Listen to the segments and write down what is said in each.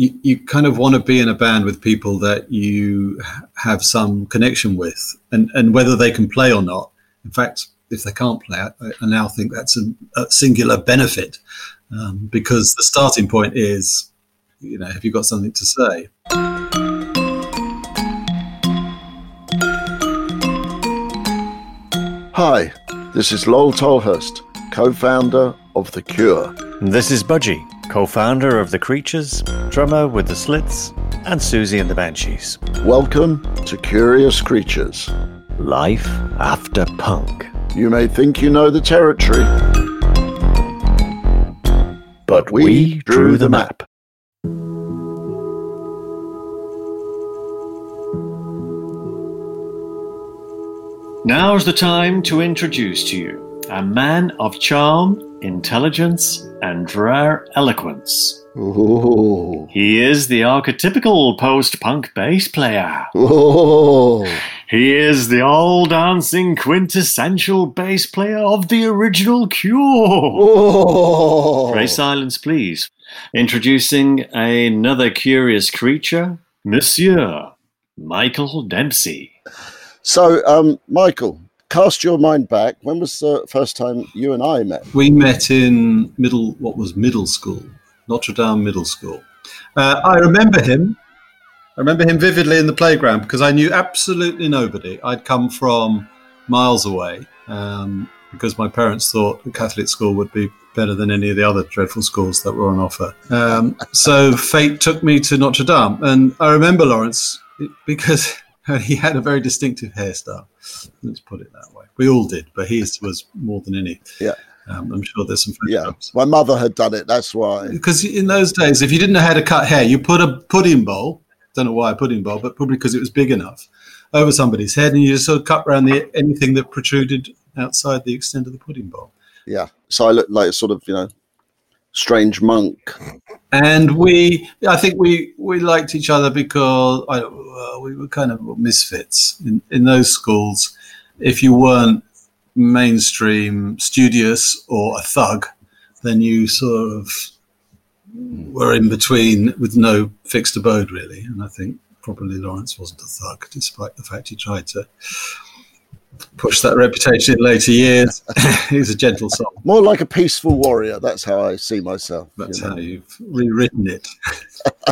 you, you kind of want to be in a band with people that you have some connection with, and and whether they can play or not. In fact, if they can't play, I, I now think that's a, a singular benefit um, because the starting point is, you know, have you got something to say? Hi, this is Lol Tolhurst, co founder of The Cure. This is Budgie, co founder of The Creatures, drummer with The Slits, and Siouxsie and the Banshees. Welcome to Curious Creatures. Life after punk. You may think you know the territory, but we drew the map. Now's the time to introduce to you a man of charm, intelligence, and rare eloquence. Ooh. He is the archetypical post punk bass player. Ooh. He is the all dancing quintessential bass player of the original Cure. Ooh. Pray silence, please. Introducing another curious creature, Monsieur Michael Dempsey. So, um, Michael, cast your mind back. When was the first time you and I met? We met in middle, what was middle school, Notre Dame Middle School. Uh, I remember him. I remember him vividly in the playground because I knew absolutely nobody. I'd come from miles away um, because my parents thought a Catholic school would be better than any of the other dreadful schools that were on offer. Um, so fate took me to Notre Dame, and I remember Lawrence because he had a very distinctive hairstyle. Let's put it that way. We all did, but his was more than any. Yeah. Um, I'm sure there's some Yeah, photographs. my mother had done it. That's why. Because in those days, if you didn't know how to cut hair, you put a pudding bowl. Don't know why a pudding bowl, but probably because it was big enough over somebody's head, and you just sort of cut around the anything that protruded outside the extent of the pudding bowl. Yeah. So I looked like a sort of, you know, strange monk. And we, I think we we liked each other because I, uh, we were kind of misfits in in those schools. If you weren't mainstream, studious, or a thug, then you sort of were in between with no fixed abode, really. And I think probably Lawrence wasn't a thug, despite the fact he tried to push that reputation in later years. He's a gentle soul. More like a peaceful warrior. That's how I see myself. you That's know. how you've rewritten it.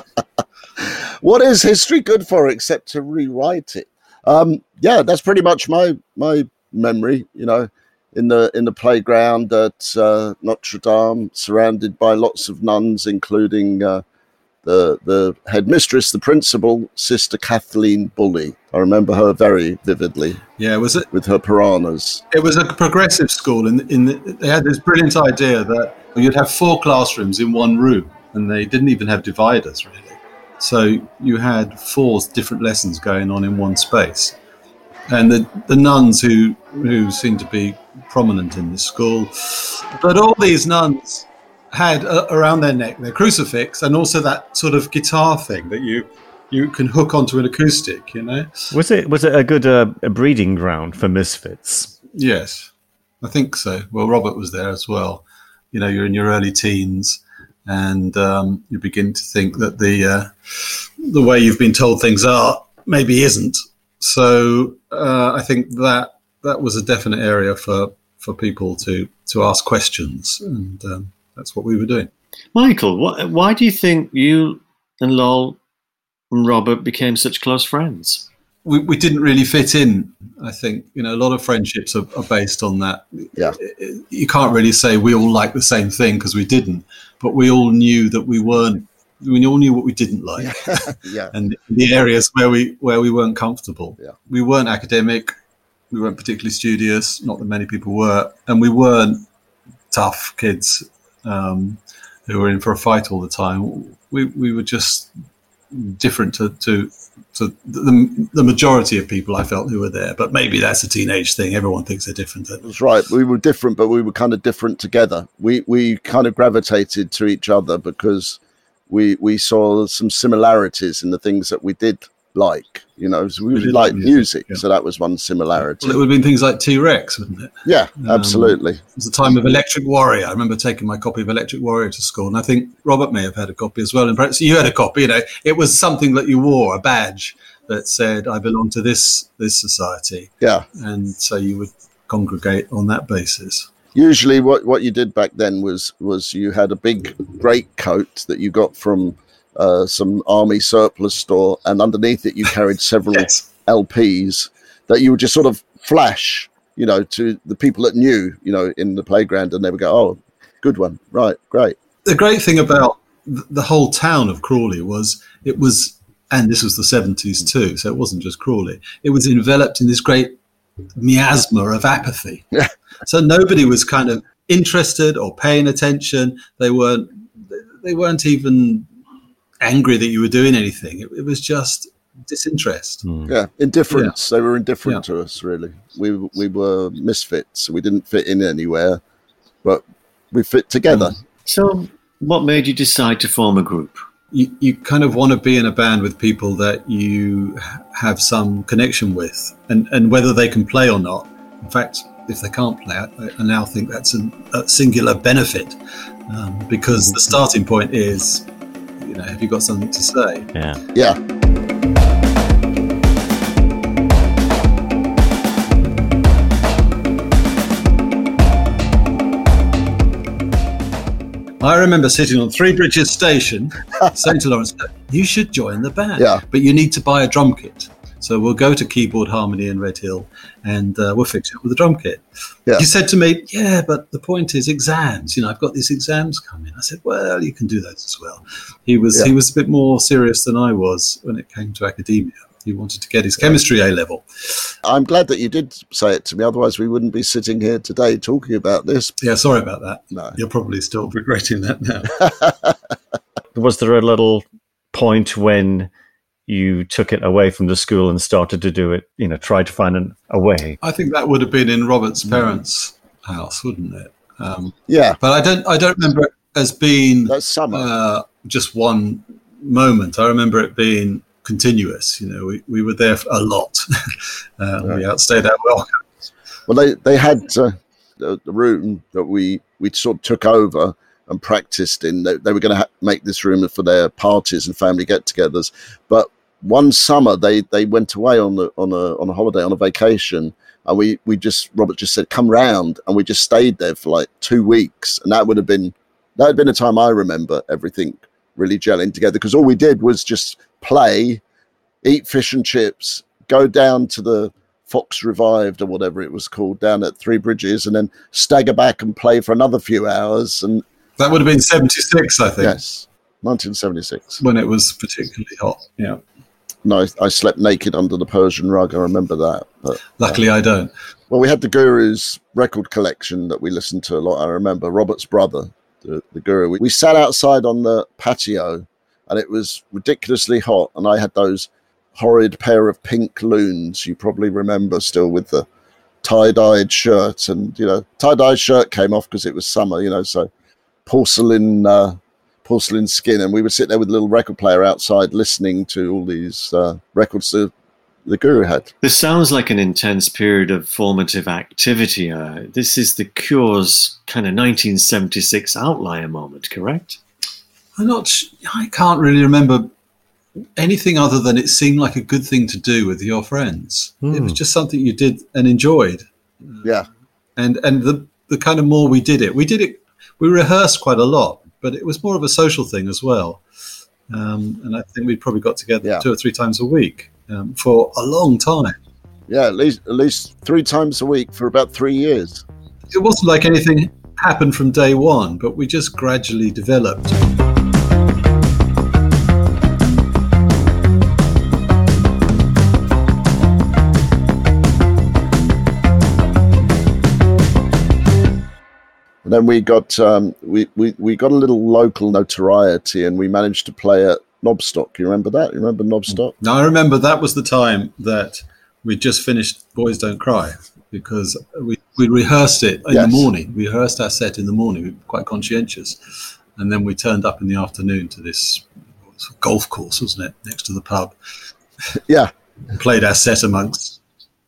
what is history good for except to rewrite it? Um, yeah, that's pretty much my my memory. You know, in the in the playground at uh, Notre Dame, surrounded by lots of nuns, including uh, the the headmistress, the principal, Sister Kathleen Bully. I remember her very vividly Yeah, was it? with her piranhas. It was a progressive school, and in, the, they had this brilliant idea that you'd have four classrooms in one room, and they didn't even have dividers really. So you had four different lessons going on in one space, and the the nuns who who seemed to be prominent in the school, but all these nuns had uh, around their neck their crucifix, and also that sort of guitar thing that you you can hook onto an acoustic, you know. Was it was it a good uh, a breeding ground for misfits? Yes, I think so. Well, Robert was there as well. You know, you're in your early teens, and um, you begin to think that the uh, the way you've been told things are maybe isn't. So uh, I think that that was a definite area for for people to to ask questions, and um, that's what we were doing. Michael, wh- why do you think you and Lol and Robert became such close friends? we, we didn't really fit in. I think you know a lot of friendships are, are based on that. Yeah. You can't really say we all like the same thing because we didn't, but we all knew that we weren't. We all knew what we didn't like, yeah. and the areas where we where we weren't comfortable. Yeah. We weren't academic. We weren't particularly studious. Not that many people were, and we weren't tough kids um, who were in for a fight all the time. We we were just different to to to the, the majority of people I felt who were there. But maybe that's a teenage thing. Everyone thinks they're different. That's right. We were different, but we were kind of different together. We we kind of gravitated to each other because we we saw some similarities in the things that we did like. You know, so we, like like music, music, yeah. so that was one similarity. Well, it would have been things like T Rex, wouldn't it? yeah, Um, absolutely. It was the time of Electric Warrior. I remember taking my copy of Electric Warrior to school, and I think Robert may have had a copy as well. And perhaps you had a copy. You know, it was something that you wore, a badge that said, "I belong to this this society," Yeah. and so you would congregate on that basis. Usually, what, what you did back then was was you had a big great coat that you got from uh, some army surplus store, and underneath it you carried several Yes. LPs that you would just sort of flash, you know, to the people that knew, you know, in the playground, and they would go, "Oh, good one, right, great." the great thing about the whole town of Crawley was it was, and this was the 70s too, so it wasn't just Crawley, it was enveloped in this great miasma of apathy. Yeah. So nobody was kind of interested or paying attention. They weren't, they weren't even angry that you were doing anything. It, it was just disinterest. Hmm. Yeah, indifference. They were indifferent to us, really. We we were misfits. We didn't fit in anywhere, but we fit together. Hmm. So, what made you decide to form a group? you, you kind of want to be in a band with people that you have some connection with, and, and whether they can play or not. In fact, if they can't play, I, I now think that's an, a singular benefit um, because the mm-hmm. starting point is, you know, have you got something to say? Yeah. Yeah, I remember sitting on Three Bridges Station saying to Lawrence, you should join the band, Yeah. but you need to buy a drum kit. So we'll go to Keyboard Harmony in Redhill and uh, we'll fix it with a drum kit. Yeah. He said to me, Yeah, but the point is exams. You know, I've got these exams coming. I said, Well, you can do those as well. He was Yeah. he was a bit more serious than I was when it came to academia. He wanted to get his chemistry A level. I'm glad that you did say it to me. Otherwise, we wouldn't be sitting here today talking about this. Yeah, sorry about that. No. You're probably still regretting that now. Was there a little point when you took it away from the school and started to do it, you know, try to find an, a way? I think that would have been in Robert's parents' house, wouldn't it? Um, Yeah, but I don't I don't remember it as being that's summer. uh, just one moment. I remember it being continuous. You know, we, we were there a lot. uh, We outstayed our welcome. Well, they they had uh, the, the room that we we sort of took over and practiced in. They, they were going to ha- make this room for their parties and family get-togethers. But one summer they they went away on the on a on a holiday on a vacation, and we we just Robert just said come round, and we just stayed there for like two weeks, and that would have been that had been a time I remember everything really gelling together because all we did was just play, eat fish and chips, go down to the Fox Revived or whatever it was called down at Three Bridges, and then stagger back and play for another few hours. And That would have been 76, I think, yes, 1976. when it was particularly hot. Yeah. No, I, I slept naked under the Persian rug. I remember that. But Luckily, I don't. well, we had the Guru's record collection that we listened to a lot. I remember Robert's brother, the, the Guru. We, we sat outside on the patio, and it was ridiculously hot. And I had those horrid pair of pink loons you probably remember still with the tie-dyed shirt and you know tie-dyed shirt came off because it was summer you know so porcelain uh, porcelain skin and we would sit there with a little record player outside listening to all these uh, records that the guru had This sounds like an intense period of formative activity. Uh, this is the Cure's kind of 1976 outlier moment, correct? I'm not. I can't really remember anything other than it seemed like a good thing to do with your friends. It was just something you did and enjoyed. yeah and and the the kind of more we did it, we did it. We rehearsed quite a lot, but it was more of a social thing as well. Um, and I think we probably got together Yeah. two or three times a week um, for a long time. yeah at least at least three times a week for about three years It wasn't like anything happened from day one, but we just gradually developed. And then we got um, we, we, we got a little local notoriety and we managed to play at Knobstock. You remember that? You remember Knobstock? Now I remember that was the time that we just finished Boys Don't Cry because we, we rehearsed it in Yes. the morning. We rehearsed our set in the morning. We were quite conscientious. And then we turned up in the afternoon to this golf course, wasn't it, next to the pub. Yeah, played our set amongst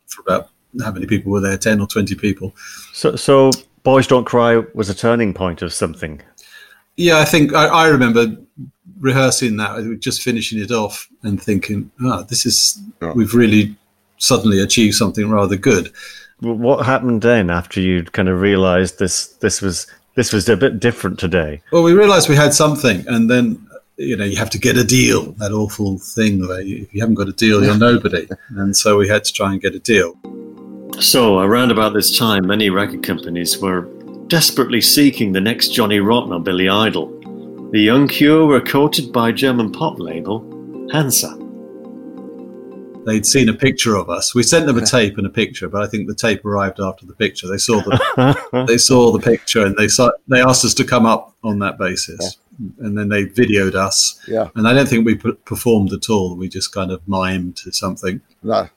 for about how many people were there? Ten or twenty people. So, so Boys Don't Cry was a turning point of something. Yeah, I think I, I remember rehearsing that, just finishing it off and thinking, "Ah, this is Yeah. we've really suddenly achieved something rather good." What happened then after you'd kind of realised this this was this was a bit different today? Well, we realised we had something, and then you know you have to get a deal. That awful thing where you, if you haven't got a deal, you're nobody. and so we had to try and get a deal. So, around about this time, many record companies were desperately seeking the next Johnny Rotten or Billy Idol. The Young Cure were courted by German pop label Hansa. They'd seen a picture of us. We sent them a tape and a picture, but I think the tape arrived after the picture. They saw the they saw the picture and they saw they asked us to come up on that basis, and then they videoed us. yeah, And I don't think we p- performed at all. We just kind of mimed to something, no,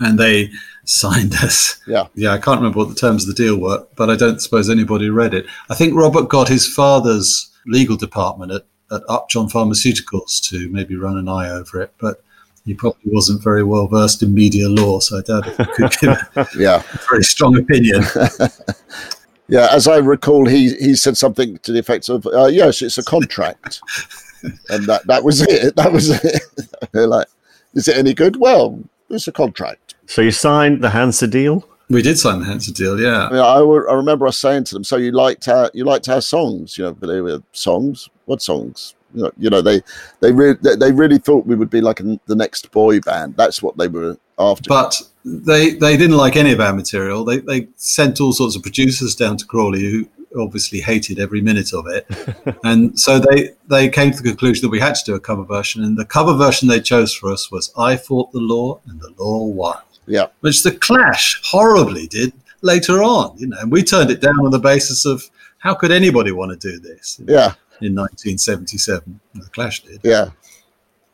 and they signed us. yeah, Yeah, I can't remember what the terms of the deal were, but I don't suppose anybody read it. I think Robert got his father's legal department at, at Upjohn Pharmaceuticals to maybe run an eye over it, but he probably wasn't very well versed in media law, so I doubt if he could give a yeah. very strong opinion. Yeah, as I recall, he he said something to the effect of, uh, "Yes, it's a contract," and that that was it. That was it. Like, "Is it any good?" Well, it's a contract. So you signed the Hansa deal. We did sign the Hansa deal, yeah. I, mean, I, w- I remember us saying to them, "So you liked our you liked our songs? You know, but they were songs. What songs? You know, you know they they re- they they really thought we would be like an, the next boy band. That's what they were after. But they they didn't like any of our material. They they sent all sorts of producers down to Crawley who obviously hated every minute of it, and so they they came to the conclusion that we had to do a cover version. And the cover version they chose for us was "I Fought the Law and the Law Won," yeah, which the Clash horribly did later on. You know, and we turned it down on the basis of how could anybody want to do this yeah, in 1977? The Clash did. yeah.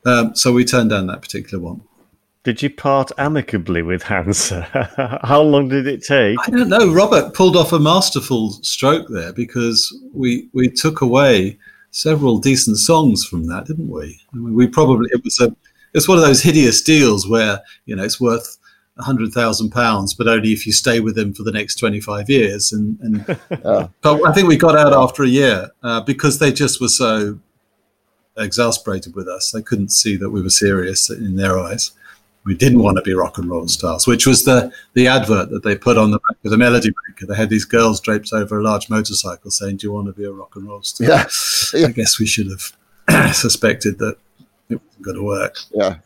Um, so we turned down that particular one. Did you part amicably with Hansa? How long did it take? I don't know. Robert pulled off a masterful stroke there because we we took away several decent songs from that, didn't we? I mean, we probably it was a it's one of those hideous deals where you know it's worth a hundred thousand pounds, but only if you stay with them for the next twenty five years. And, and but I think we got out after a year uh, because they just were so exasperated with us. They couldn't see that we were serious in their eyes. We didn't want to be rock and roll stars, which was the the advert that they put on the back of the Melody Maker. They had these girls draped over a large motorcycle saying, "Do you want to be a rock and roll star?" Yeah. Yeah. I guess we should have suspected that it wasn't going to work, Yeah.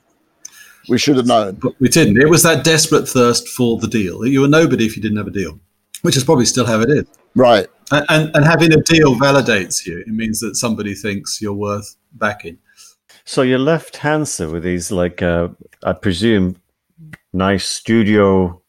We should have known. but we didn't. It was that desperate thirst for the deal. You were nobody if you didn't have a deal, which is probably still how it is. Right. And, and, and having a deal validates you. It means that somebody thinks you're worth backing. So you left Hansa with these, like, uh, I presume, nice studio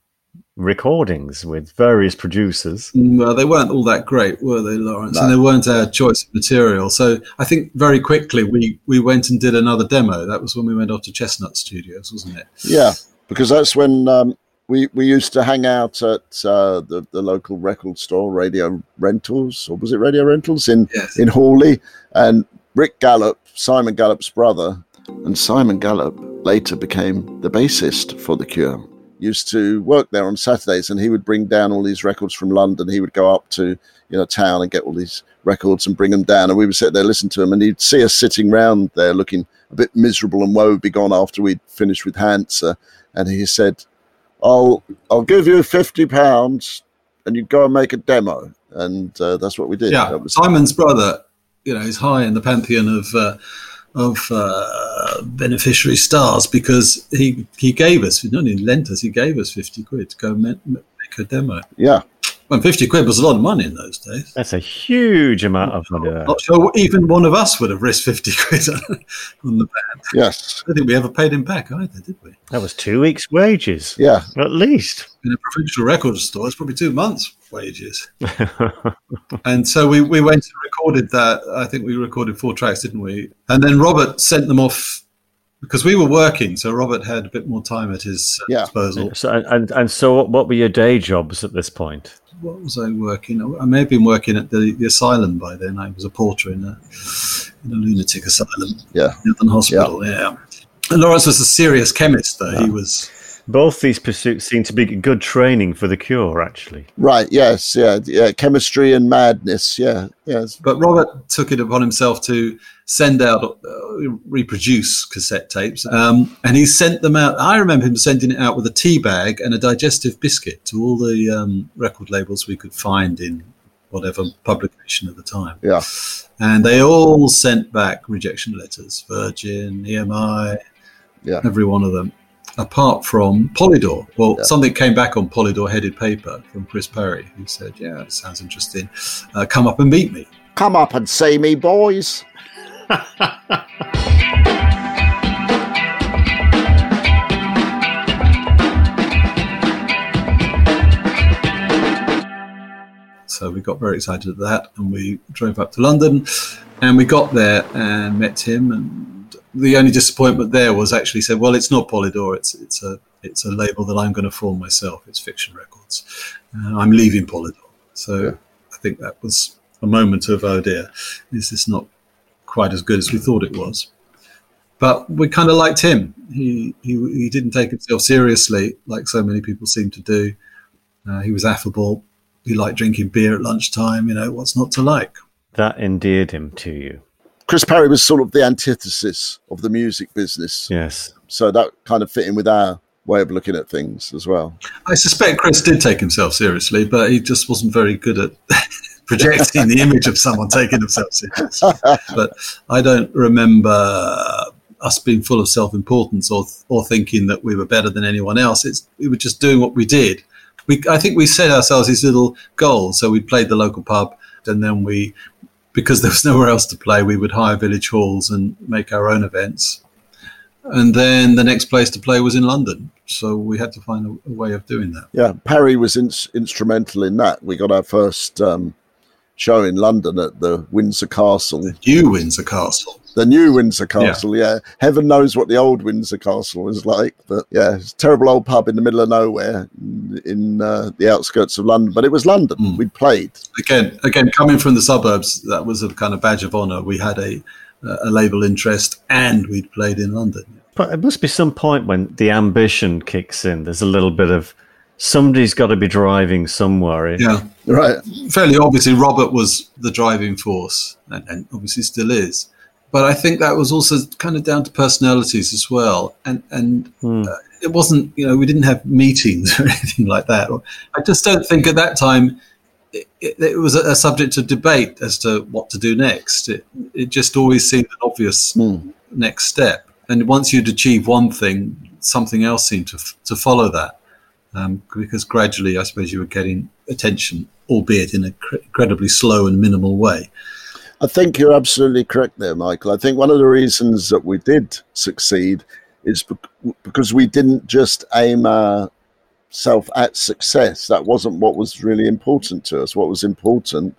recordings with various producers. Well, they weren't all that great, were they, Lawrence? And they weren't our choice of material. So I think very quickly we, we went and did another demo. That was when we went off to Chestnut Studios, wasn't it? Yeah. Because that's when um, we, we used to hang out at uh, the, the local record store, Radio Rentals, or was it Radio Rentals in, Yes. in Horley? And Rick Gallup, Simon Gallup's brother, and Simon Gallup later became the bassist for The Cure. Used to work there on Saturdays, and he would bring down all these records from London. He would go up to you know town and get all these records and bring them down, and we would sit there listen to them. And he'd see us sitting round there looking a bit miserable and woe begone after we'd finished with Hansa, and he said, "I'll I'll give you fifty pounds, and you go and make a demo." And uh, that's what we did. Yeah. Was- Simon's brother, you know, is high in the pantheon of. Uh, of uh, beneficiary stars because he he gave us not only lent us he gave us 50 quid to go make a demo. Yeah, and 50 quid was a lot of money in those days. That's a huge amount of money. There. not sure even one of us would have risked 50 quid on the band. Yes, I don't think we ever paid him back either did we? That was two weeks' wages, yeah, at least. in a provincial record store it's probably two months wages. And so we, we went and recorded that. I think we recorded four tracks didn't we? And then robert sent them off because we were working so robert had a bit more time at his uh, Yeah. disposal So, and and so, what- what were your day jobs at this point? what was I working? I may have been working at the, the asylum by then. I was a porter in a, in a lunatic asylum, yeah. Netherne Hospital. Yeah. Lawrence was a serious chemist, though. He was. Both these pursuits seem to be good training for the cure, actually. Right. Yes. Yeah. Yeah. Chemistry and madness. Yeah. Yes. But Robert took it upon himself to send out, uh, reproduce cassette tapes, um, and he sent them out. I remember him sending it out with a tea bag and a digestive biscuit to all the um, record labels we could find in whatever publication at the time. Yeah. And they all sent back rejection letters, Virgin, EMI, Yeah. every one of them, apart from Polydor. Well, Yeah. something came back on Polydor headed paper from Chris Parry, who said, Yeah, it sounds interesting. Uh, come up and meet me. Come up and see me, boys. So we got very excited at that, and we drove up to London, and we got there and met him. And the only disappointment there was actually said, "Well, it's not Polydor. It's it's a it's a label that I'm going to form myself. It's Fiction Records. Uh, I'm leaving Polydor." So I think that was a moment of oh dear, is this not quite as good as we thought it was? But we kind of liked him. He, he he didn't take himself seriously like so many people seem to do. Uh, he was affable. He liked drinking beer at lunchtime. You know, what's not to like? That endeared him to you. Chris Parry was sort of the antithesis of the music business. Yes. So that kind of fit in with our way of looking at things as well. I suspect Chris did take himself seriously, but he just wasn't very good at projecting the image of someone taking themselves seriously. But I don't remember us being full of self-importance or or thinking that we were better than anyone else. It's we were just doing what we did. We I think we set ourselves these little goals. So we played the local pub, and then we, because there was nowhere else to play, we would hire village halls and make our own events. And then the next place to play was in London. So we had to find a, a way of doing that. Yeah, Parry was ins instrumental in that. We got our first um, show in London at the Windsor Castle, New Windsor Castle. the new Windsor Castle. Yeah. heaven knows what the old Windsor Castle was like, but yeah, it's a terrible old pub in the middle of nowhere in, in uh, the outskirts of London. But it was London. Mm. We played. Again, again, coming from the suburbs, that was a kind of badge of honour. We had a a label interest, and we'd played in London. But it must be some point when the ambition kicks in. There's a little bit of somebody's got to be driving somewhere. Yeah, Right. fairly obviously, Robert was the driving force, and, and obviously still is. But I think that was also kind of down to personalities as well, and and Hmm. uh, it wasn't you know we didn't have meetings or anything like that. I just don't think at that time it, it, it was a, a subject of debate as to what to do next. It it just always seemed an obvious Mm. next step, and once you'd achieve one thing, something else seemed to f- to follow that. Um, because gradually, I suppose you were getting attention, albeit in an cr- incredibly slow and minimal way. I think you're absolutely correct there, Michael. I think one of the reasons that we did succeed is bec- because we didn't just aim ourselves at success. That wasn't what was really important to us. What was important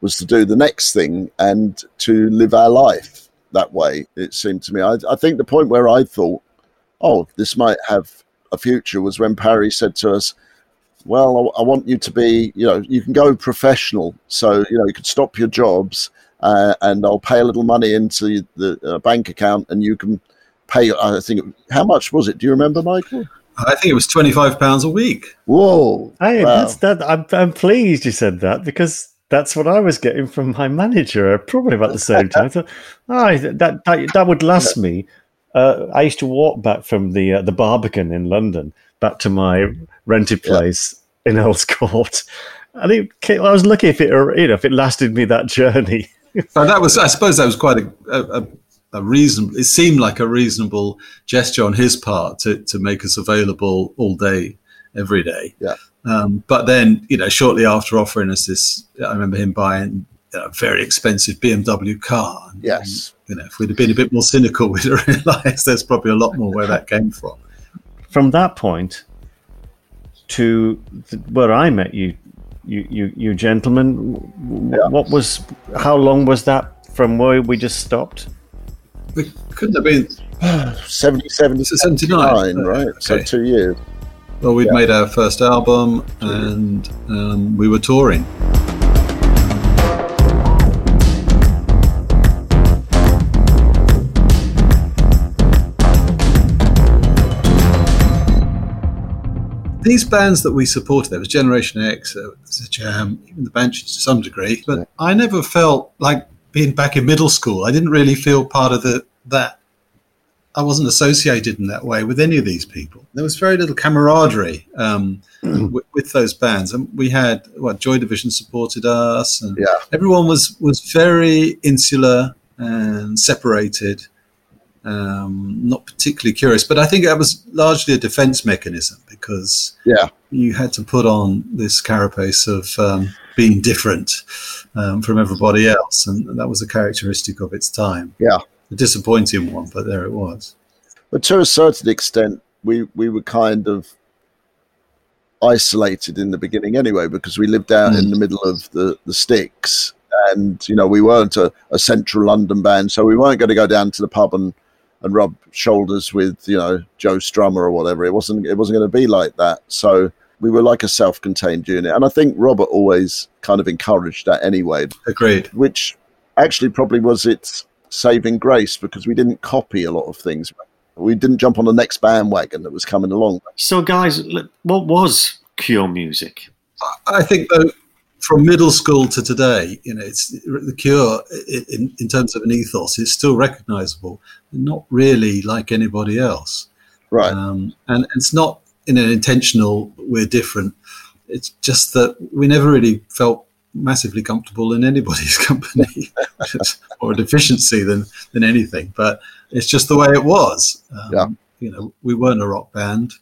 was to do the next thing and to live our life that way, it seemed to me. I, I think the point where I thought, oh, this might have a future was when Parry said to us, well, I, I want you to be, you know, you can go professional. So, you know, you could stop your jobs uh, and I'll pay a little money into the uh, bank account and you can pay, I think, how much was it? Do you remember, Michael? I think it was twenty five pounds a week. Whoa. Hey, Wow. that's that. I'm, I'm pleased you said that because that's what I was getting from my manager probably about the same time. I thought, oh, that, that that would last me. Uh, I used to walk back from the uh, the Barbican in London back to my rented place in Earl's Court, and it, ca- I was lucky if it you know if it lasted me that journey. So that was, I suppose, that was quite a, a, a- a reasonable. It seemed like a reasonable gesture on his part to to make us available all day, every day. Yeah. Um, but then, you know, shortly after offering us this, I remember him buying a very expensive BMW car. And, Yes. You know, if we'd have been a bit more cynical, we'd have realised there's probably a lot more where that came from. From that point to th- where I met you, you you, you gentlemen, Yeah. what was how long was that from where we just stopped? It couldn't have been 70, 70, 79, 79, right? So two years. Well, we'd Yeah. made our first album and um, we were touring. These bands that we supported, there was Generation X, there was the Jam, even the Banshees to some degree, but I never felt like being back in middle school. I didn't really feel part of the that. I wasn't associated in that way with any of these people. There was very little camaraderie um, with, with, those bands, and we had what Joy Division supported us, and yeah. everyone was was very insular and separated um, not particularly curious. But I think that was largely a defense mechanism because yeah, you had to put on this carapace of um, being different um, from everybody else, and that was a characteristic of its time. Yeah, a disappointing one, but there it was. But to a certain extent, we we were kind of isolated in the beginning anyway because we lived out mm. in the middle of the the sticks and you know we weren't a, a, central london band so we weren't going to go down to the pub and and rub shoulders with you know Joe Strummer or whatever. It wasn't it wasn't going to be like that. So we were like a self-contained unit, and I think Robert always kind of encouraged that anyway. Agreed. Which actually probably was its saving grace because we didn't copy a lot of things. We didn't jump on the next bandwagon that was coming along. So, guys, what was Cure music? I think though from middle school to today, you know, it's the Cure in, in terms of an ethos is still recognizable, not really like anybody else. Right. Um, and it's not in an intentional, we're different. It's just that we never really felt massively comfortable in anybody's company, or a deficiency than, than anything. But it's just the way it was. Um, yeah. You know, we weren't a rock band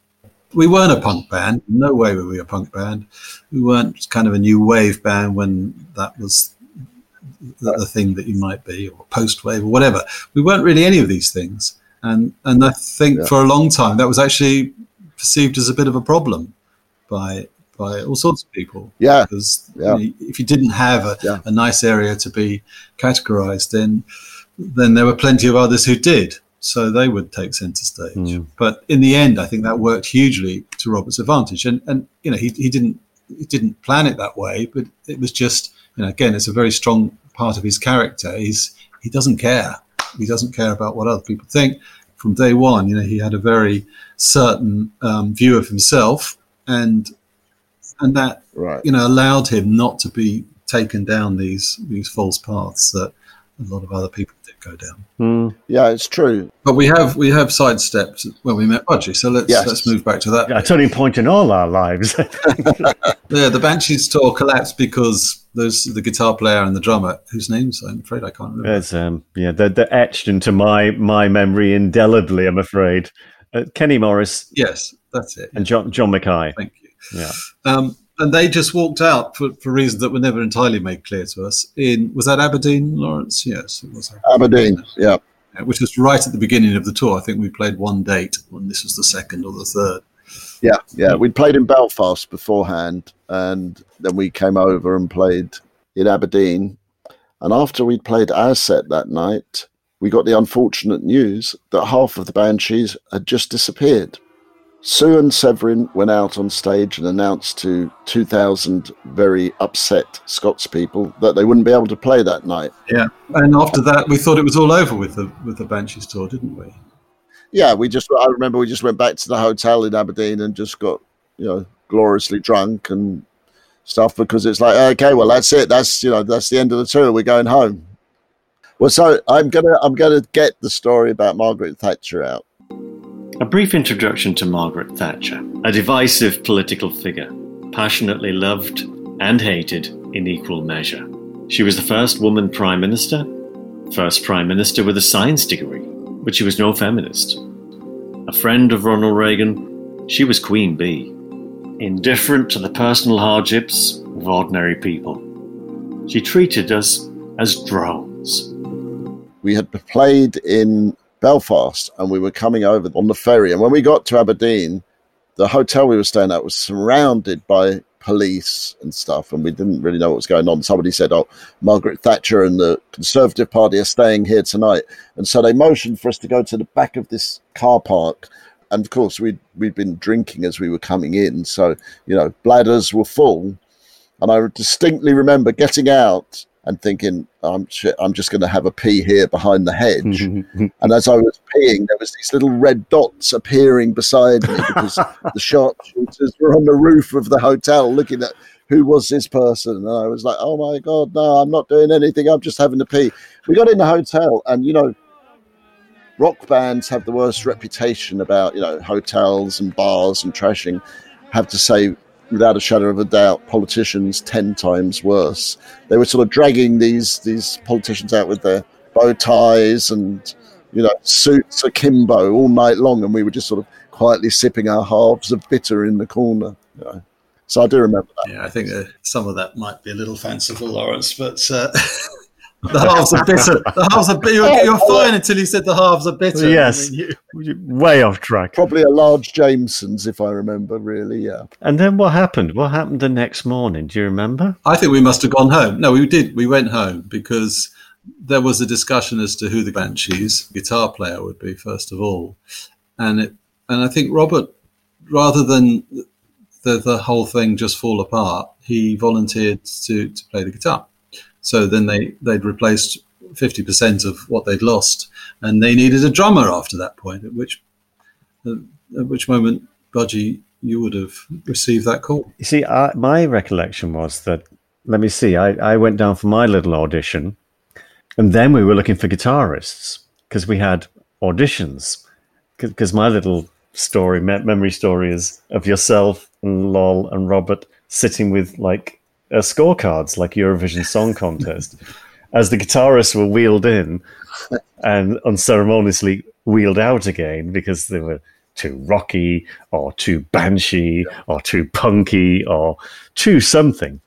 we weren't a punk band. No way were we a punk band. We weren't kind of a new wave band when that was the, the thing that you might be, or post wave, or whatever. We weren't really any of these things. And and I think yeah. for a long time that was actually perceived as a bit of a problem by by all sorts of people. Yeah. Because yeah. You know, if you didn't have a, yeah. a nice area to be categorized, then then there were plenty of others who did so they would take centre stage. Mm. But in the end, I think that worked hugely to Robert's advantage. And and you know he, he didn't he didn't plan it that way, but it was just you know again it's a very strong part of his character. He's he doesn't care. He doesn't care about what other people think. From day one, you know, he had a very certain um, view of himself, and and that right. you know allowed him not to be taken down these these false paths that a lot of other people go down. Mm. Yeah, it's true. But we have we have sidestepped when we met Budgie, so let's yes. let's move back to that. Yeah, a turning point in all our lives. yeah, the Banshees tour collapsed because those the guitar player and the drummer, whose names I'm afraid I can't remember. It's, um, yeah, they're, they're etched into my my memory indelibly. I'm afraid. Uh, Kenny Morris. Yes, that's it. And John John McKay. Thank you. Yeah. Um, and they just walked out for, for reasons that were never entirely made clear to us. In was that Aberdeen, Lawrence? Yes, it was Aberdeen. Aberdeen yeah. which was right at the beginning of the tour. I think we played one date when this was the second or the third. Yeah, yeah. We'd played in Belfast beforehand, and then we came over and played in Aberdeen. And after we'd played our set that night, we got the unfortunate news that half of the Banshees had just disappeared. Sioux and Severin went out on stage and announced to 2,000 very upset Scots people that they wouldn't be able to play that night. Yeah, and after that, we thought it was all over with the with the Banshees tour, didn't we? Yeah, we just. I remember we just went back to the hotel in Aberdeen and just got you know gloriously drunk and stuff because it's like okay, well that's it. That's you know that's the end of the tour. We're going home. Well, so I'm gonna I'm gonna get the story about Margaret Thatcher out a brief introduction to Margaret Thatcher, a divisive political figure, passionately loved and hated in equal measure. She was the first woman Prime Minister, first Prime Minister with a science degree, but she was no feminist. A friend of Ronald Reagan, she was Queen Bee, indifferent to the personal hardships of ordinary people. She treated us as drones. We had played in Belfast and we were coming over on the ferry. And when we got to Aberdeen, the hotel we were staying at was surrounded by police and stuff, and we didn't really know what was going on. Somebody said, "Oh, Margaret Thatcher and the Conservative Party are staying here tonight," and so they motioned for us to go to the back of this car park. And of course, we'd we'd been drinking as we were coming in, so you know, bladders were full. And I distinctly remember getting out and thinking, I'm I'm just going to have a pee here behind the hedge. and as I was peeing, there was these little red dots appearing beside me because the sharpshooters were on the roof of the hotel looking at who was this person. And I was like, oh my God, no, I'm not doing anything. I'm just having to pee. We got in the hotel and, you know, rock bands have the worst reputation about, you know, hotels and bars and trashing. Have to say without a shadow of a doubt, politicians ten times worse. They were sort of dragging these these politicians out with their bow ties and you know suits akimbo all night long, and we were just sort of quietly sipping our halves of bitter in the corner. You know. So I do remember that. Yeah, I think uh, some of that might be a little fanciful, Lawrence, but. Uh, The halves are bitter. The halves are bitter. You're, you're fine until you said the halves are bitter. Yes, you, way off track. Probably a large Jameson's, if I remember. Really, yeah. And then what happened? What happened the next morning? Do you remember? I think we must have gone home. No, we did. We went home because there was a discussion as to who the Banshees guitar player would be first of all, and it, and I think Robert, rather than the the whole thing just fall apart, he volunteered to to play the guitar. So then they they'd replaced fifty percent of what they'd lost, and they needed a drummer after that point. At which uh, at which moment, Budgie, you would have received that call. You see, I, my recollection was that. Let me see. I, I went down for my little audition, and then we were looking for guitarists because we had auditions. Because my little story, memory story, is of yourself and Lol and Robert sitting with like uh, scorecards like Eurovision Song Contest as the guitarists were wheeled in and unceremoniously wheeled out again because they were too rocky or too banshee or too punky or too something.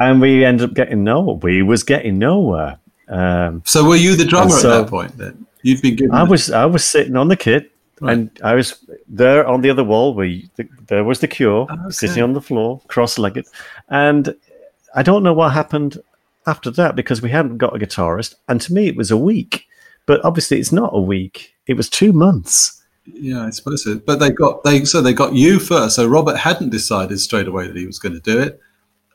And we ended up getting nowhere. We was getting nowhere. Um, so were you the drummer so at that point then? You'd been given I was I was sitting on the kit Right. And I was there on the other wall where you, the, there was the cure okay. sitting on the floor, cross-legged, and I don't know what happened after that because we hadn't got a guitarist, and to me it was a week, but obviously it's not a week; it was two months. Yeah, I suppose so. But they got they so they got you first. So Robert hadn't decided straight away that he was going to do it.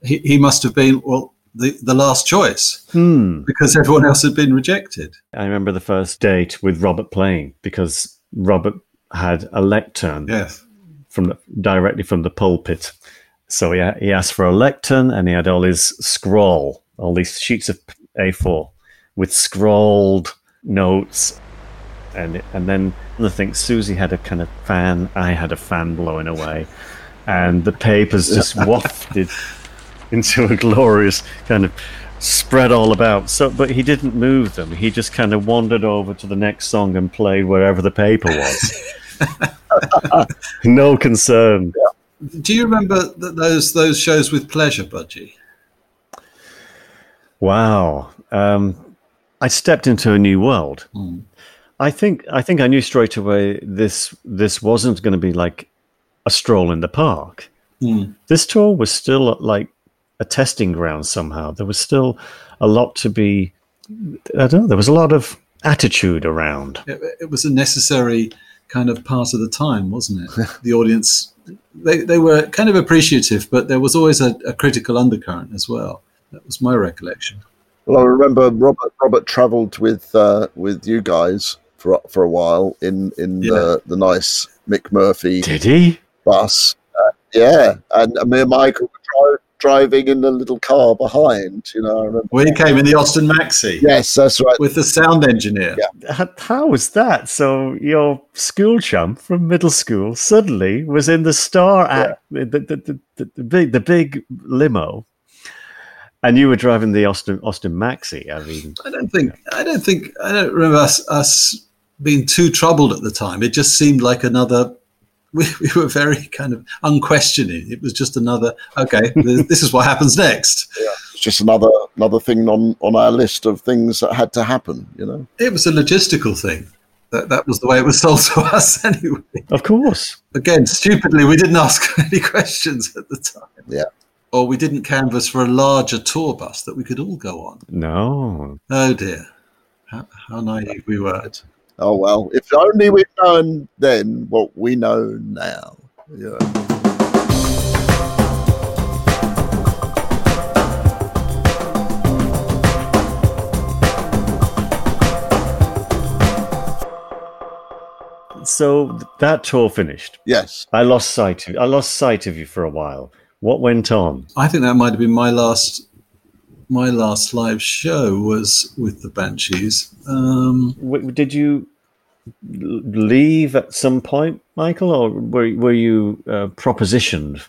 He, he must have been well the, the last choice hmm. because everyone else had been rejected. I remember the first date with Robert playing because Robert had a lectern yes. from the, directly from the pulpit. So he, he asked for a lectern and he had all his scroll, all these sheets of A4 with scrawled notes. And, and then the thing, Siouxsie had a kind of fan, I had a fan blowing away. And the papers just wafted into a glorious kind of spread all about. So, but he didn't move them. He just kind of wandered over to the next song and played wherever the paper was. no concern. Do you remember those those shows with pleasure, Budgie? Wow, um, I stepped into a new world. Mm. I think I think I knew straight away this this wasn't going to be like a stroll in the park. Mm. This tour was still like a testing ground somehow. There was still a lot to be. I don't know. There was a lot of attitude around. It, it was a necessary kind of part of the time, wasn't it? the audience, they, they were kind of appreciative, but there was always a, a critical undercurrent as well. That was my recollection. Well, I remember Robert. Robert travelled with uh, with you guys for for a while in in yeah. the the nice Mick Murphy. Did he bus? Uh, yeah, and me and Michael drove, driving in the little car behind. You know, I remember. We came in the Austin Maxi. Yes, that's right. With the sound engineer. Yeah. How was that? So your school chum from middle school suddenly was in the star act, yeah. the, the, the, the, the big the big limo. And you were driving the Austin Austin Maxi. I mean, I don't think I don't think I don't remember us us being too troubled at the time. It just seemed like another we, we were very kind of unquestioning. It was just another okay. this is what happens next. Yeah, it's just another another thing on on our list of things that had to happen. You know, it was a logistical thing. That that was the way it was sold to us anyway. Of course. Again, stupidly, we didn't ask any questions at the time. Yeah. Or we didn't canvass for a larger tour bus that we could all go on. No. Oh dear. How, how naive we were. Oh well, if only we'd known then what we know now. Yeah. So that tour finished. Yes. I lost sight of I lost sight of you for a while. What went on? I think that might have been my last my last live show was with the Banshees. Um, Did you leave at some point, Michael, or were were you uh, propositioned?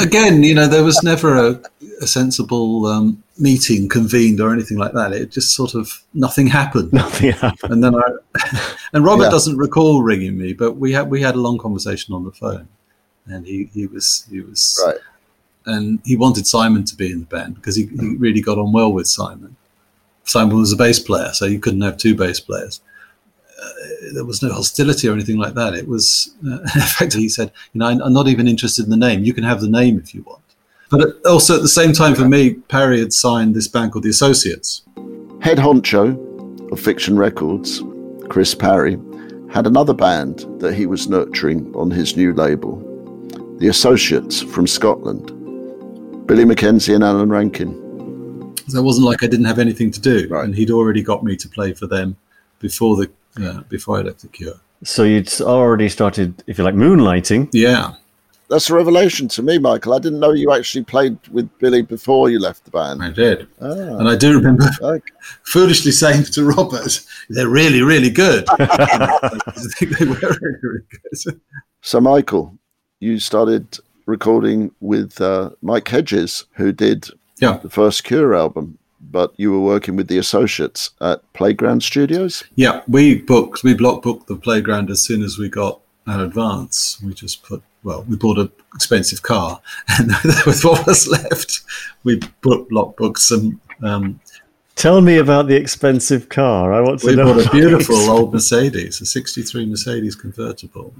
Again, you know, there was never a, a sensible um, meeting convened or anything like that. It just sort of nothing happened. Nothing happened. And then I and Robert Yeah. doesn't recall ringing me, but we had we had a long conversation on the phone, and he he was he was Right. And he wanted Simon to be in the band because he, he really got on well with Simon. Simon was a bass player, so you couldn't have two bass players. Uh, there was no hostility or anything like that. It was, uh, in fact, he said, "You know, I'm I'm not even interested in the name. You can have the name if you want." But also at the same time, for me, Parry had signed this band called the Associates. Head honcho of Fiction Records, Chris Parry, had another band that he was nurturing on his new label, The Associates from Scotland, Billy Mackenzie and Alan Rankine. So it wasn't like I didn't have anything to do, Right. and he'd already got me to play for them before the uh, before I left the Cure. So you'd already started, if you like, moonlighting. Yeah, That's a revelation to me, Michael. I didn't know you actually played with Billy before you left the band. I did, Ah, and I do remember okay. foolishly saying to Robert, "They're really, really good." I think they were really, really good. So, Michael, you started recording with uh, Mike Hedges, who did Yeah, the first Cure album, but you were working with the Associates at Playground Studios. yeah. We booked, we block booked the playground as soon as we got an advance. We just put, well, we bought an expensive car, and with what was left, we booked, block booked some. Um, Tell me about the expensive car. I want to we know. bought a beautiful old Mercedes, a '63 Mercedes convertible.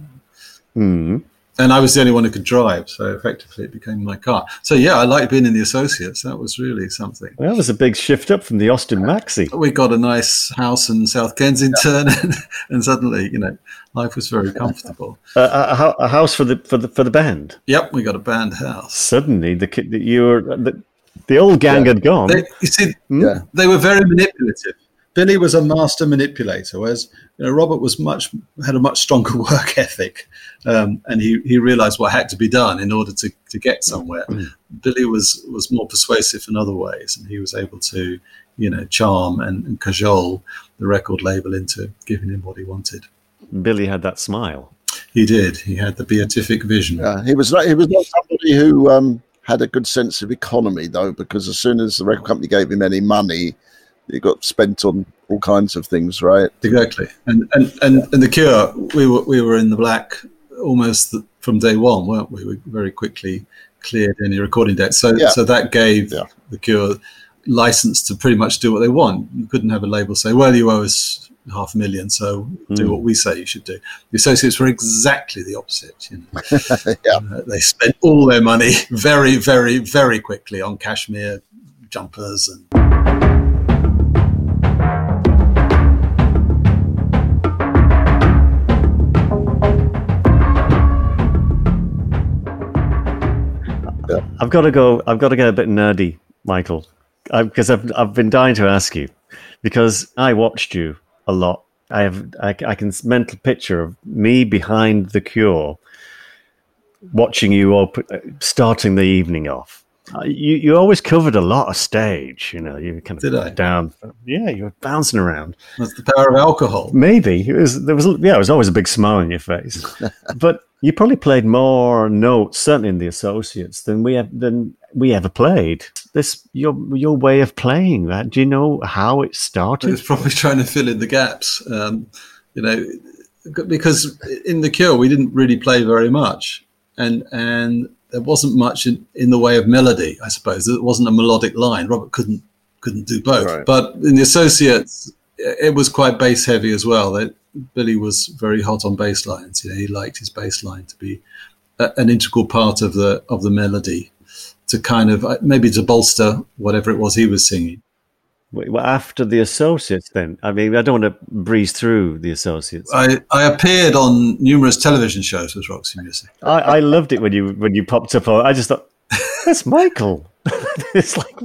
Hmm. And I was the only one who could drive, so effectively it became my car. So yeah, I liked being in the associates. That was really something. Well, that was a big shift up from the Austin Maxi. We got a nice house in South Kensington, and, and suddenly, you know, life was very comfortable. Uh, a, a house for the for the for the band. Yep, we got a band house. Suddenly, the kid that you were the, the old gang had gone. They, you see, Yeah. they were very manipulative. Billy was a master manipulator, whereas you know, Robert was much had a much stronger work ethic, um, and he, he realised what had to be done in order to, to get somewhere. Billy was was more persuasive in other ways, and he was able to you know charm and, and cajole the record label into giving him what he wanted. Billy had that smile. He did. He had the beatific vision. Yeah, he was not. He was not somebody who um, had a good sense of economy, though, because as soon as the record company gave him any money, it got spent on all kinds of things, right? Exactly, and and and, and the Cure, we were we were in the black almost from day one, weren't we? We very quickly cleared any recording debt, so Yeah. so that gave Yeah. the Cure license to pretty much do what they want. You couldn't have a label say, "Well, you owe us half a million, so do Mm. what we say you should do." The Associates were exactly the opposite. You know, Yeah. Uh, they spent all their money very, very, very quickly on cashmere jumpers and. I've got to go. I've got to get a bit nerdy, Michael, uh, because I've I've been dying to ask you because I watched you a lot. I have I, I can mental picture of me behind the Cure, watching you op- uh, starting the evening off. Uh, You you always covered a lot of stage. You know, you kind of Did I? down. Yeah, you were bouncing around. That's the power of alcohol. Maybe it was there was yeah, it was always a big smile on your face. but you probably played more notes, certainly in the associates, than we have than we ever played. This your your way of playing that. Do you know how it It started? was probably trying to fill in the gaps, um, you know, because in the Cure we didn't really play very much, and and there wasn't much in, in the way of melody. I suppose there wasn't a melodic line. Robert couldn't couldn't do both. Right. But in the Associates, it was quite bass heavy as well. That Billy was very hot on bass lines. You know, he liked his bass line to be a, an integral part of the of the melody, to kind of uh, maybe to bolster whatever it was he was singing. Well, after the associates, then I mean, I don't want to breeze through the associates. I, I appeared on numerous television shows with Roxy Music. I, I loved it when you when you popped up. On, I just thought that's Michael. it's like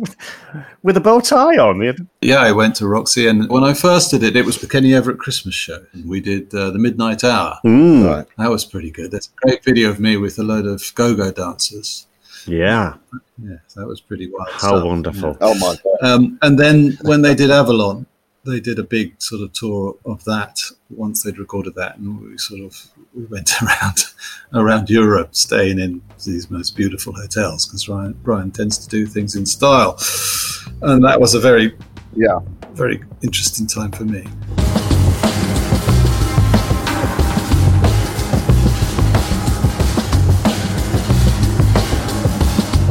with, a bow tie on. Yeah, I went to Roxy, and when I first did it, it was the Kenny Everett Christmas show. And we did uh, the Midnight Hour. Mm, Right. That was pretty good. There's a great video of me with a load of go-go dancers. Yeah, Yeah, that was pretty wild. how stuff. wonderful. Oh my god. Um, and then when they did Avalon, they did a big sort of tour of that once they'd recorded that, and we sort of we went around around Europe, staying in these most beautiful hotels because Ryan Bryan tends to do things in style, and that was a very Yeah. very interesting time for me.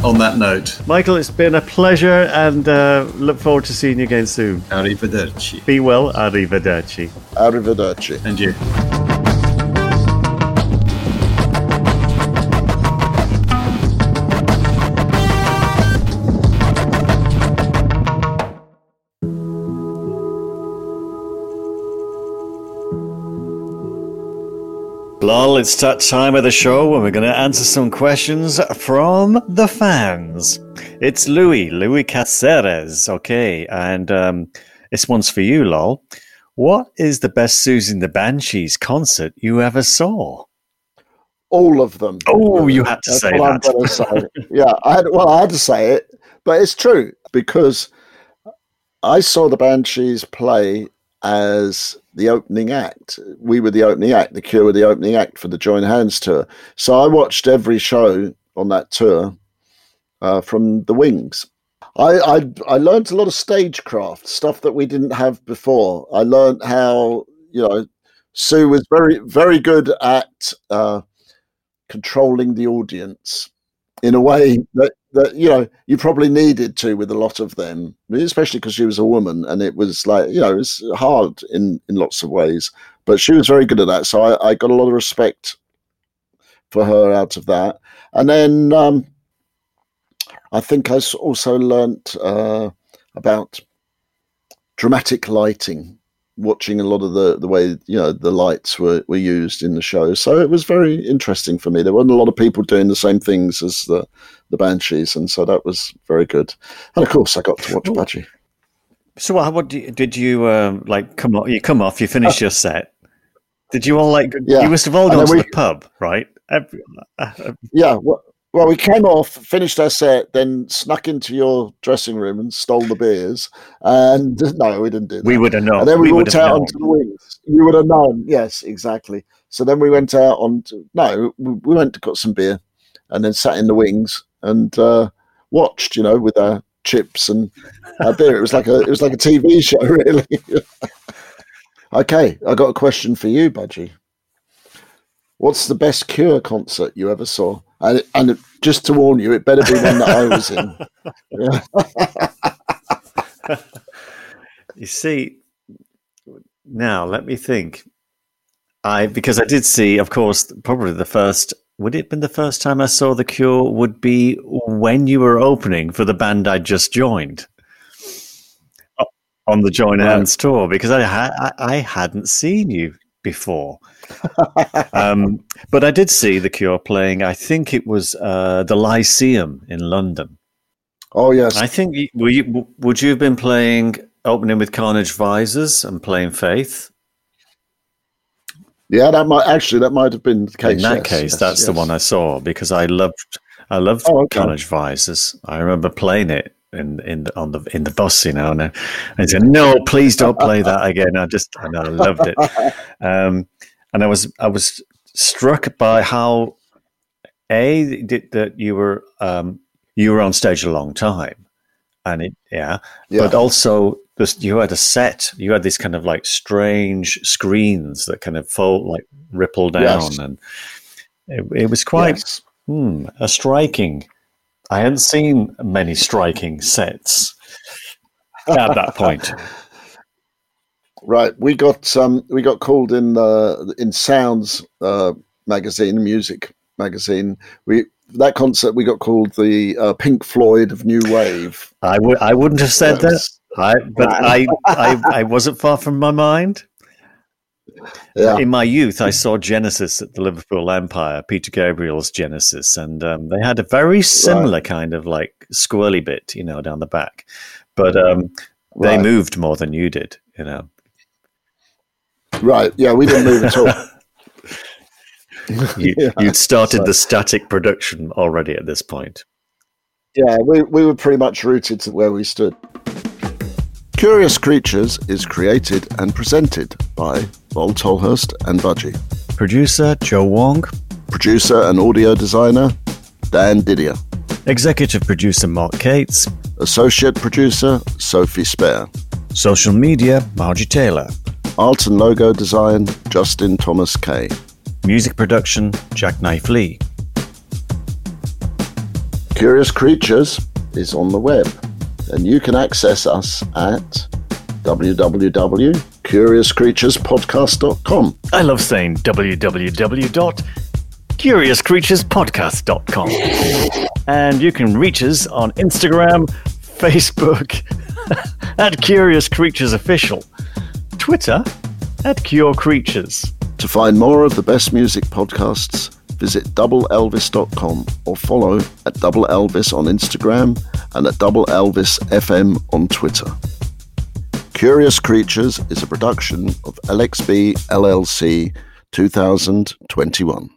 On that note, Michael, it's been a pleasure and uh, look forward to seeing you again soon. arrivederci. Be well, arrivederci. Arrivederci. And you. Lol, it's that time of the show when we're going to answer some questions from the fans. It's Louis, Louis Caceres. Okay, and um, this one's for you, Lol. What is the best Siouxsie and the Banshees concert you ever saw? All of them. Oh, you had to That's say that. Say. yeah, I had, well, I had to say it, but it's true because I saw the Banshees play as the opening act. We were the opening act. The Cure were the opening act for the Join Hands tour. So I watched every show on that tour uh, from the Wings. I, I I learned a lot of stagecraft stuff that we didn't have before. I learned how you know Sioux was very very good at uh, controlling the audience in a way that, that you know you probably needed to with a lot of them, especially because she was a woman and it was like you know it's hard in in lots of ways. But she was very good at that, so I, I got a lot of respect for her out of that. And then um, I think I also learnt uh, about dramatic lighting watching a lot of the the way you know the lights were, were used in the show so it was very interesting for me there weren't a lot of people doing the same things as the the banshees and so that was very good and of course i got to watch budgie So, what, what did you, did you um, like? Come off, you come off. You finished your set. Did you all like? Yeah. You must have all gone to we- the pub, right? Every, uh, yeah well, well we came off finished our set then snuck into your dressing room and stole the beers and no we didn't do that we would have known. and then we, would walked out known. onto the wings. You would have known, yes, exactly. So then we went out on. No, we we went to got some beer, and then sat in the wings and uh, watched. You know, with our chips and our beer. It was like a it was like a TV show, really. okay, I got a question for you, Budgie. What's the best Cure concert you ever saw? And and just to warn you, it better be one that I was in. You see, now let me think. I because I did see, of course, probably the first. Would it have been the first time I saw the Cure? Would be when you were opening for the band I just joined on the Join Right. Hands tour because I ha- I, I hadn't seen you before. um, but I did see the Cure playing. I think it was uh, the Lyceum in London. Oh yes, I think you- were you, would you have been playing opening with Carnage Visors and playing Faith? yeah. That might actually that might have been the case. In that yes, case, yes, that's the one I saw because I loved I loved Oh, okay. Carnage Visors. I remember playing it in in the, on the in the bus, you know, and I, I said, "No, please don't play that again." I just I I loved it, um, and I was I was struck by how a did, that you were um, you were on stage a long time, and it yeah, Yeah. but also this, you had a set. You had these kind of like strange screens that kind of fold, like ripple down, Yes. and it, it was quite Yes. hmm, a striking. I hadn't seen many striking sets at that point. Right, we got um, we got called in uh, in Sounds uh, magazine, music magazine. We that concert we got called the uh, Pink Floyd of New Wave. I would I wouldn't have said that. Yes. I, but I, I I wasn't far from my mind. Yeah. In my youth, I saw Genesis at the Liverpool Empire, Peter Gabriel's Genesis, and um, they had a very similar kind of like squirrely bit, you know, down the back. But um, they Right. moved more than you did, you know. Right. Yeah, we didn't move at all. You, Yeah, you'd started so- the static production already at this point. Yeah, we, we were pretty much rooted to where we stood. Curious Creatures is created and presented by Lol Tolhurst and Budgie. Producer Joe Wong, Producer and audio designer Dan Didier. executive producer Mark Cates, Associate producer Sophie Spare. social media Margie Taylor, Art and logo design Justin Thomas Kay. music production Jacknife Lee. Curious Creatures is on the web, and you can access us at www.curiouscreaturespodcast.com. I love saying www.curiouscreaturespodcast.com. and you can reach us on Instagram, Facebook at Curious Creatures Official, Twitter at Cure Creatures. To find more of the best music podcasts, visit doubleelvis.com or follow at Double Elvis on Instagram and at Double Elvis FM on Twitter. Curious Creatures is a production of LXB LLC 2021.